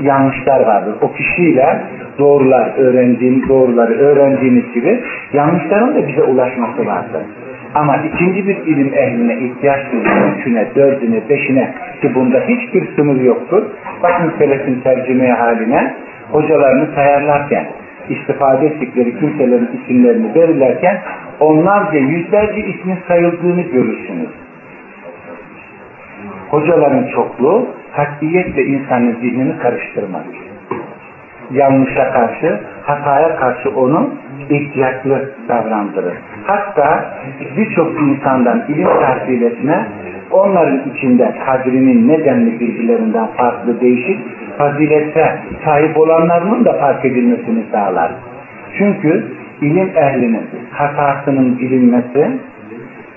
yanlışlar vardır. O kişiyle doğrular öğrendiğim, doğruları öğrendiğimiz gibi yanlışların da bize ulaşması vardır. Ama ikinci bir ilim ehline ihtiyaç duyduğu üçüne, dördüne, beşine ki bunda hiçbir sınır yoktur. Bakın selefin tercüme haline hocalarını sayarlarken istifade ettikleri kimselerin isimlerini verirlerken onlarca yüzlerce ismin sayıldığını görürsünüz. Hocaların çokluğu katiyetle insanın zihnini karıştırmaz. Yanlışa karşı, hataya karşı onu ihtiyatlı davrandırır. Hatta birçok insandan ilim tahsil etme, onların içinde kadrinin nedenli birbirlerinden farklı değişik fazilette sahip olanlarının da fark edilmesini sağlar. Çünkü ilim ehlinin hatasının bilinmesi,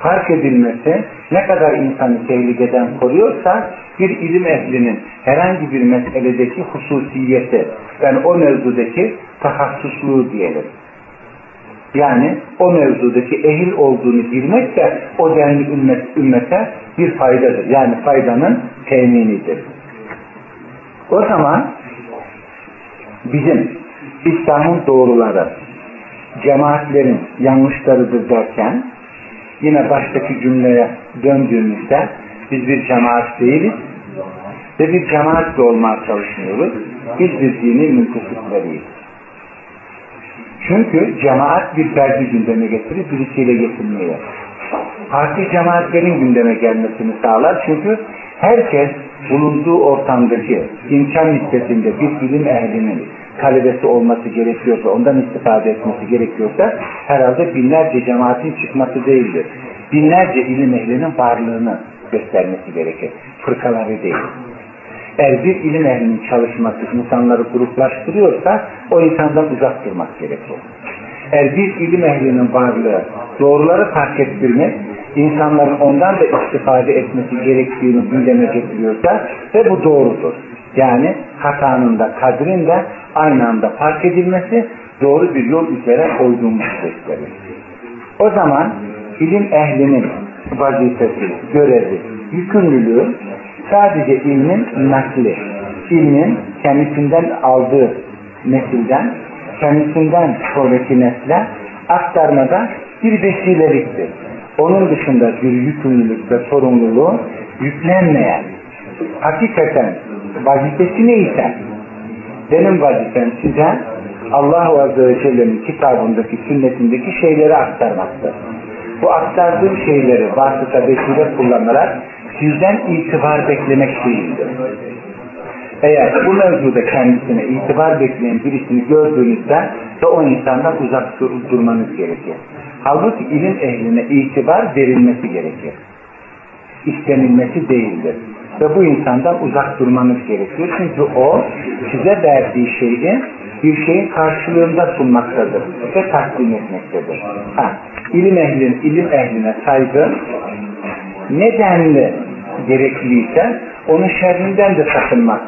fark edilmesi ne kadar insanı tehlikeden koruyorsa bir ilim ehlinin herhangi bir meseledeki hususiyeti yani o mevzudaki tahassusluğu diyelim. Yani o mevzudaki ehil olduğunu bilmek de o denli ümmet, ümmete bir faydadır. Yani faydanın teminidir. O zaman bizim İslam'ın doğruları, cemaatlerin yanlışlarıdır derken yine baştaki cümleye döndüğümüzde biz bir cemaat değiliz ve bir cemaatle olmaya çalışmıyoruz. Biz bir dinin müntesipleriyiz. Çünkü cemaat bir ferdi gündeme getirir, birisiyle getirmeye. Parti cemaatlerin gündeme gelmesini sağlar. Çünkü herkes bulunduğu ortamdaki imkan nispetinde bir ilim ehlinin talebesi olması gerekiyorsa, ondan istifade etmesi gerekiyorsa herhalde binlerce cemaatin çıkması değildir. Binlerce ilim ehlinin varlığını göstermesi gerekir. Fırkaları değil. Eğer bir ilim ehlinin çalışması insanları gruplaştırıyorsa o insandan uzak durmak gerekir. Eğer bir ilim ehlinin varlığı doğruları fark ettirmek, insanların ondan da istifade etmesi gerektiğini gündeme getiriyorsa ve bu doğrudur. Yani hatanın da kadrin de aynı anda fark edilmesi doğru bir yol üzere koyduğumuz gösterir. O zaman ilim ehlinin vazifesi, görevi, yükümlülüğü sadece ilmin nakli, ilmin kendisinden aldığı nesilden, kendisinden sonraki nesle aktarmada bir vesileliktir. Onun dışında bir yükümlülük ve sorumluluğu yüklenmeyen, hakikaten vazifesi neyse, benim vazifem size Allah Azze ve Celle'nin kitabındaki, sünnetindeki şeyleri aktarmaktır. Bu aktardığım şeyleri vasıta vesile kullanarak sizden itibar beklemek değildir. Eğer bu mevzuda kendisine itibar bekleyen birisini gördüğünüzde de o insandan uzak dur durmanız gerekir. Halbuki ilim ehline itibar verilmesi gerekir. İstenilmesi değildir. Ve bu insandan uzak durmanız gerekiyor. Çünkü o size verdiği şeyi bir şeyin karşılığında sunmaktadır ve takdim etmektedir. Ha, ilim ehlin, ilim ehline saygı nedenli gerekliyse onun şerrinden de sakınmak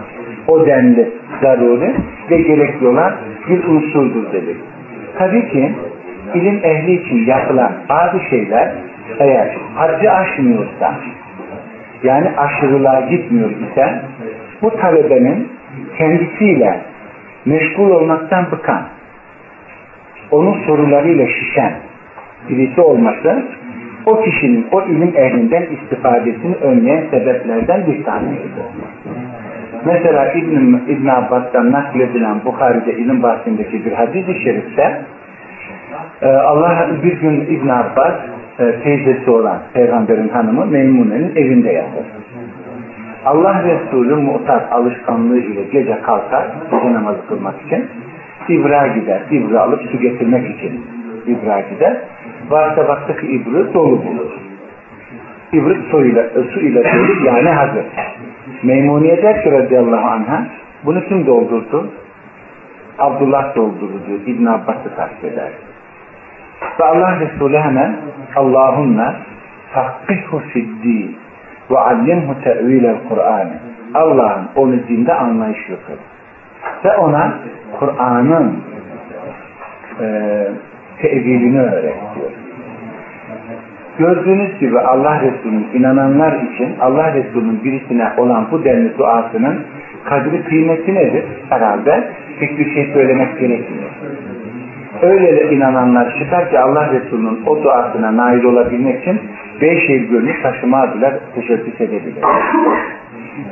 o denli zaruri ve gerekli olan bir unsurdur dedik. Tabii ki ilim ehli için yapılan bazı şeyler eğer haddi aşmıyorsa yani aşırılığa gitmiyor ise bu talebenin kendisiyle meşgul olmaktan bıkan onun sorularıyla şişen birisi olması o kişinin o ilim ehlinden istifadesini önleyen sebeplerden bir tanesidir. Mesela İbn, İbn Abbas'tan nakledilen Bukhari'de ilim bahsindeki bir hadis-i şerifte e, Allah bir gün İbn Abbas e, teyzesi olan peygamberin hanımı Meymune'nin evinde yatır. Allah Resulü muhtar alışkanlığı ile gece kalkar gece namazı kılmak için İbra gider. İbra alıp su getirmek için İbra gider. Varsa baktı ki İbri dolu bulur. İbri su ile, su ile dolu yani hazır. Meymuniye der ki radıyallahu anh'a bunu kim doldurdu? Abdullah doldurdu. İbn Abbas'ı takip eder. Ve Allah Resulü hemen Allahümme fakkihhu fiddin ve allimhu te'vilel Kur'an. Allah'ın onu dinde anlayış yok. Ve ona Kur'an'ın e, tevilini öğretiyor. Gördüğünüz gibi Allah Resulü'nün inananlar için Allah Resulü'nün birisine olan bu denli duasının kadri kıymeti nedir? Herhalde pek bir şey söylemek gerekmiyor. Öyle inananlar çıkar ki Allah Resulü'nün o duasına nail olabilmek için beş yıl gönlü taşıma bile teşebbüs edebilir.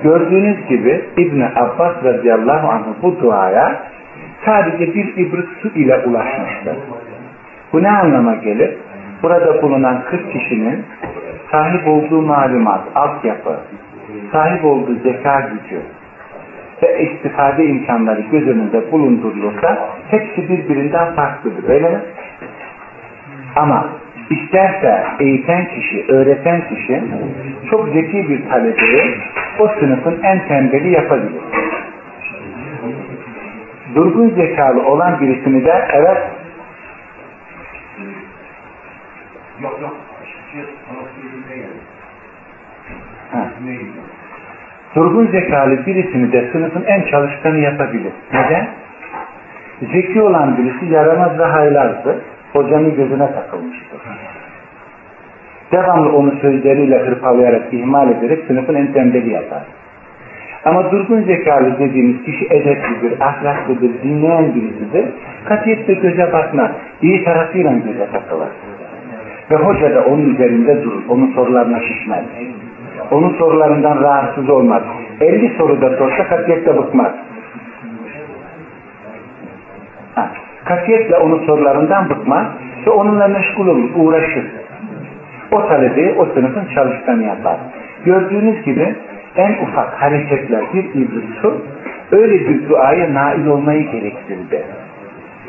Gördüğünüz gibi İbni Abbas radıyallahu anh bu duaya sadece bir ibrik su ile ulaşmıştır. Bu ne anlama gelir? Burada bulunan 40 kişinin sahip olduğu malumat, altyapı, sahip olduğu zeka gücü ve istifade imkanları göz önünde bulundurulursa hepsi birbirinden farklıdır. Öyle mi? Ama isterse eğiten kişi, öğreten kişi çok zeki bir talebeyi o sınıfın en tembeli yapabilir. Durgun zekalı olan birisini de evet Yok yok. Ha. Durgun zekalı birisini de sınıfın en çalışkanı yapabilir. Neden? Zeki olan birisi yaramaz ve haylazdır. Hocanın gözüne takılmıştır. Devamlı onu sözleriyle hırpalayarak, ihmal ederek sınıfın en tembeli yapar. Ama durgun zekalı dediğimiz kişi edeplidir, ahlaklıdır, dinleyen birisidir. Katiyetle göze bakmaz. iyi tarafıyla göze takılır. Ve hoca da onun üzerinde durur. Onun sorularına şişmez. Onun sorularından rahatsız olmaz. 50 soruda sorsa katiyetle bıkmaz. Ha, Katiyetle onun sorularından bıkmaz ve onunla meşgul olur, uğraşır. O talebeyi o sınıfın çalışkanı yapar. Gördüğünüz gibi en ufak hareketler bir iblis öyle bir duaya nail olmayı gerektirdi.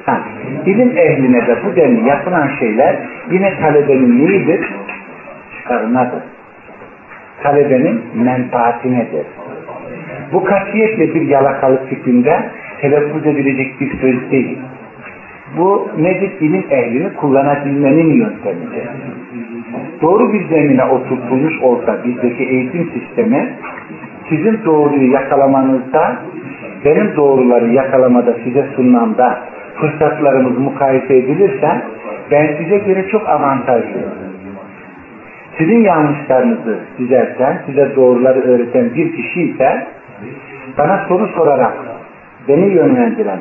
Ha, ilim ehline de bu denli yapılan şeyler yine talebenin neyidir? Çıkarınadır. Talebenin menfaatinedir. Bu katiyetle bir yalakalık fikrinde telaffuz edilecek bir söz değil. Bu nedir? İlim ehlini kullanabilmenin yöntemidir. Doğru bir zemine oturtulmuş olsa bizdeki eğitim sistemi sizin doğruyu yakalamanızda benim doğruları yakalamada size sunmamda fırsatlarımız mukayese edilirse ben size göre çok avantajlıyım. Sizin yanlışlarınızı düzelten, size doğruları öğreten bir kişi ise bana soru sorarak beni yönlendiren,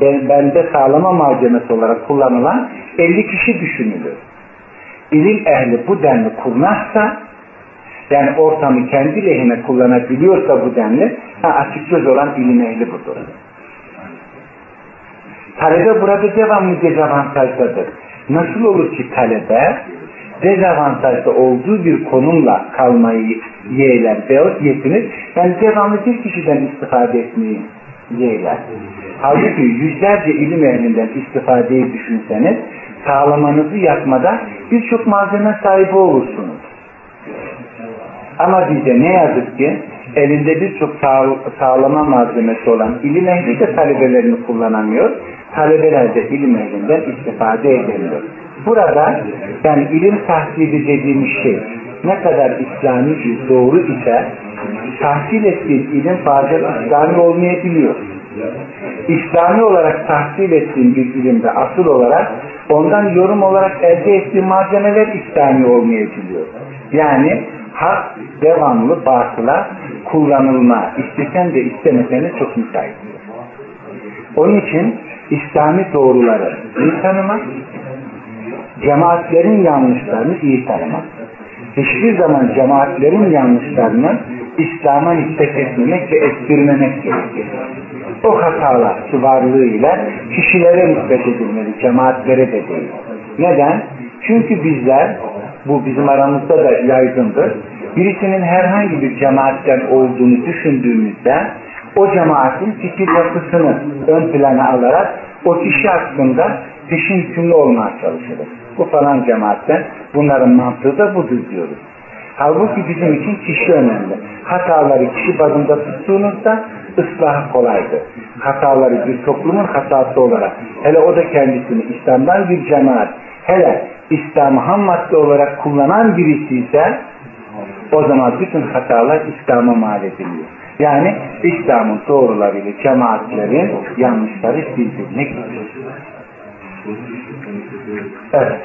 ben, bende sağlama malzemesi olarak kullanılan 50 kişi düşünülür. İlim ehli bu denli kurnazsa yani ortamı kendi lehine kullanabiliyorsa bu denli ha, açık göz olan ilim ehli budur. Talebe burada devamlı dezavantajdadır. Nasıl olur ki talebe dezavantajda olduğu bir konumla kalmayı yeğler veyahut yetinir. Yani devamlı bir kişiden istifade etmeyi yeğler. Halbuki yüzlerce ilim ehlinden istifadeyi düşünseniz sağlamanızı yapmada birçok malzeme sahibi olursunuz. Ama bize ne yazık ki elinde birçok sağ, sağlama malzemesi olan ilim ehli de talebelerini kullanamıyor. Talebeler de ilim ehlinden istifade edemiyor. Burada yani ilim tahsili dediğimiz şey ne kadar İslami doğru ise tahsil ettiğin ilim bazen İslami olmayabiliyor. İslami olarak tahsil ettiğin bir ilimde asıl olarak ondan yorum olarak elde ettiğin malzemeler İslami olmayabiliyor. Yani hak devamlı batıla kullanılma istesen de istemesen de çok müsait. Onun için İslami doğruları iyi tanımak, cemaatlerin yanlışlarını iyi tanımak. Hiçbir zaman cemaatlerin yanlışlarını İslam'a nispet etmemek ve ettirmemek gerekir. O hatalar ki varlığıyla kişilere nispet edilmeli, cemaatlere de değil. Neden? Çünkü bizler, bu bizim aramızda da yaygındır, birisinin herhangi bir cemaatten olduğunu düşündüğümüzde o cemaatin fikir yapısını ön plana alarak o kişi hakkında peşin hükümlü olmaya çalışırız. Bu falan cemaatten bunların mantığı da budur diyoruz. Halbuki bizim için kişi önemli. Hataları kişi bazında tuttuğunuzda ıslah kolaydır. Hataları bir toplumun hatası olarak hele o da kendisini İslam'dan bir cemaat hele İslam'ı ham madde olarak kullanan birisi ise o zaman bütün hatalar İslam'a mal ediliyor. Yani İslam'ın doğrularıyla cemaatlerin yanlışları gidiyor. Evet.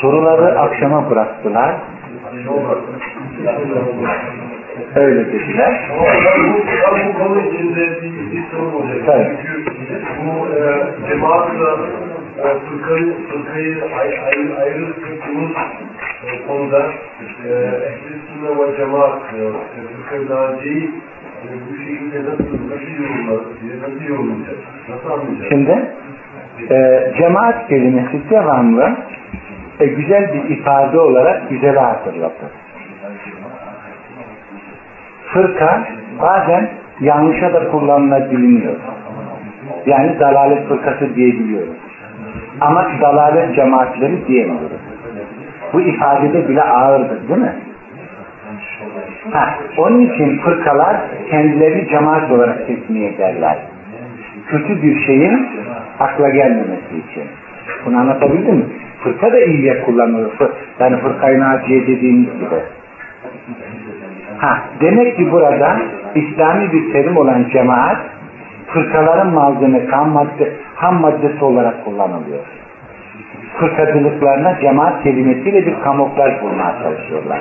Soruları akşama bıraktılar. Öyle dediler. Bu, konu içinde bir, sorun olacak. Çünkü bu e, cemaatla e, fırkayı, fırkayı ay, ay, ayrı tuttuğumuz e, konuda e, ehl-i sünne ve cemaat e, fırkayı naciyi Şimdi e, cemaat kelimesi devamlı e, güzel bir ifade olarak güzele hatırlatır. Fırka bazen yanlışa da kullanılabiliyor. Yani dalalet fırkası diyebiliyoruz. Ama dalalet cemaatleri diyemiyoruz. Bu ifadede bile ağırdır değil mi? Ha, onun için fırkalar kendilerini cemaat olarak tesmih ederler. Kötü bir şeyin akla gelmemesi için. Bunu anlatabildim mi? Fırka da iyiye kullanılır. Yani fırkayı naciye dediğimiz gibi. Ha, demek ki burada İslami bir terim olan cemaat fırkaların malzeme, ham, madde, ham maddesi olarak kullanılıyor. Fırkacılıklarına cemaat kelimesiyle bir kamuflaj bulmaya çalışıyorlar.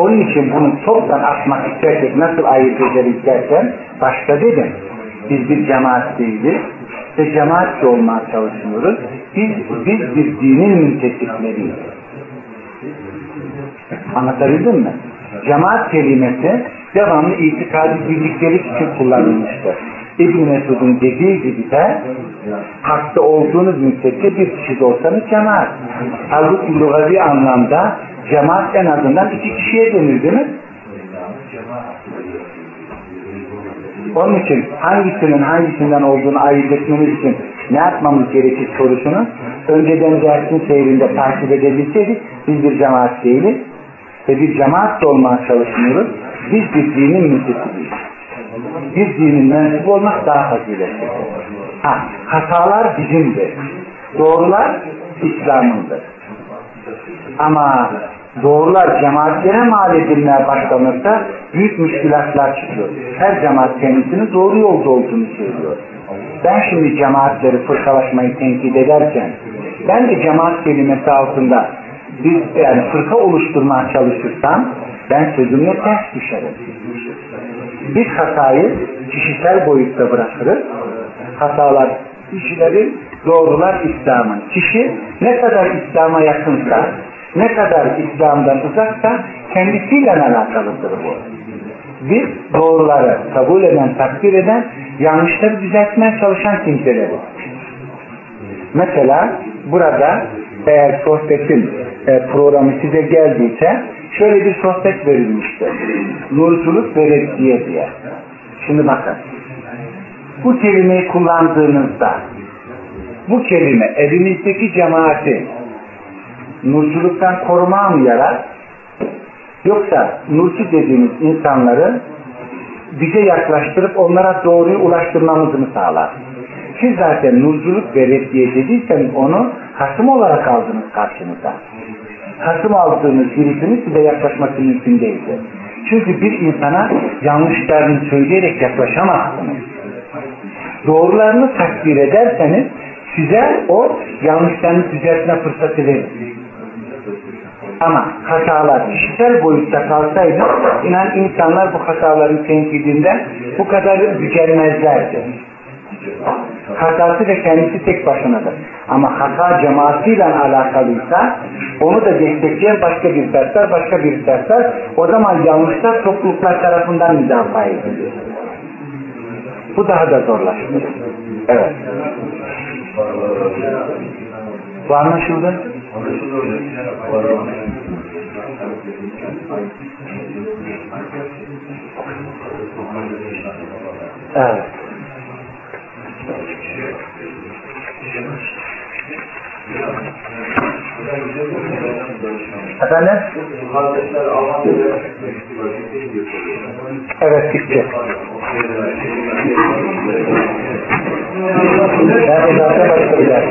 Onun için bunu toptan atmak istersek nasıl ayırt ederiz derken başta dedim. Biz bir cemaat değiliz ve cemaatçi olmaya çalışmıyoruz. Biz, biz bir dinin müntesipleriyiz. Anlatabildim mi? Cemaat kelimesi devamlı itikadi birliktelik için kullanılmıştır. İbn Mesud'un dediği gibi de hakta olduğunuz müddetçe bir kişi olsanız cemaat. Halbuki lugavi anlamda cemaat en azından iki kişiye denir değil mi? Onun için hangisinin hangisinden olduğunu ayırt etmemiz için ne yapmamız gerekir sorusunu önceden dersin seyrinde takip edebilseydik biz bir cemaat değiliz ve bir cemaat de olmaya çalışmıyoruz. Biz bir dinin müntesibiyiz. Bir dinin mensubu olmak daha faziletlidir. Ha, hatalar bizimdir. Doğrular İslam'ındır. Ama doğrular cemaatlere mal edilmeye başlanırsa büyük müşkilatlar çıkıyor. Her cemaat kendisini doğru yolda olduğunu söylüyor. Ben şimdi cemaatleri fırkalaşmayı tenkit ederken ben de cemaat kelimesi altında bir yani fırka oluşturmaya çalışırsam ben sözümle ters düşerim. Biz hatayı kişisel boyutta bırakırız. Hatalar kişilerin, doğrular İslam'ın. Kişi ne kadar İslam'a yakınsa, ne kadar İslam'dan uzaksa kendisiyle alakalıdır bu. Biz doğruları kabul eden, takdir eden, yanlışları düzeltmeye çalışan kimseleriz. Mesela burada eğer sohbetin e, programı size geldiyse şöyle bir sohbet verilmiştir. Nurculuk ve diye. Şimdi bakın. Bu kelimeyi kullandığınızda bu kelime evinizdeki cemaati nurculuktan koruma mı yarar? Yoksa nurcu dediğimiz insanları bize yaklaştırıp onlara doğruyu ulaştırmamızı mı sağlar? Siz zaten nurculuk ve dediyseniz onu hasım olarak aldınız karşınıza. Hasım aldığınız birisinin size yaklaşması mümkün değildir. Çünkü bir insana yanlışlarını söyleyerek yaklaşamazsınız. Doğrularını takdir ederseniz size o yanlışlarını düzeltme fırsatı verir. Ama hatalar kişisel boyutta kalsaydı inan insanlar bu hataların tenkidinden bu kadar gücenmezlerdi. Hatası ve kendisi tek başınadır. Ama hata cemaatiyle alakalıysa onu da destekleyen başka bir dersler, başka bir dersler o zaman yanlışlar topluluklar tarafından müdafaa ediliyor. Bu daha da zorlaşmış. Evet. Bu anlaşıldı? Evet. Efendim? Evet gitti. Ben zaten başka bir ders.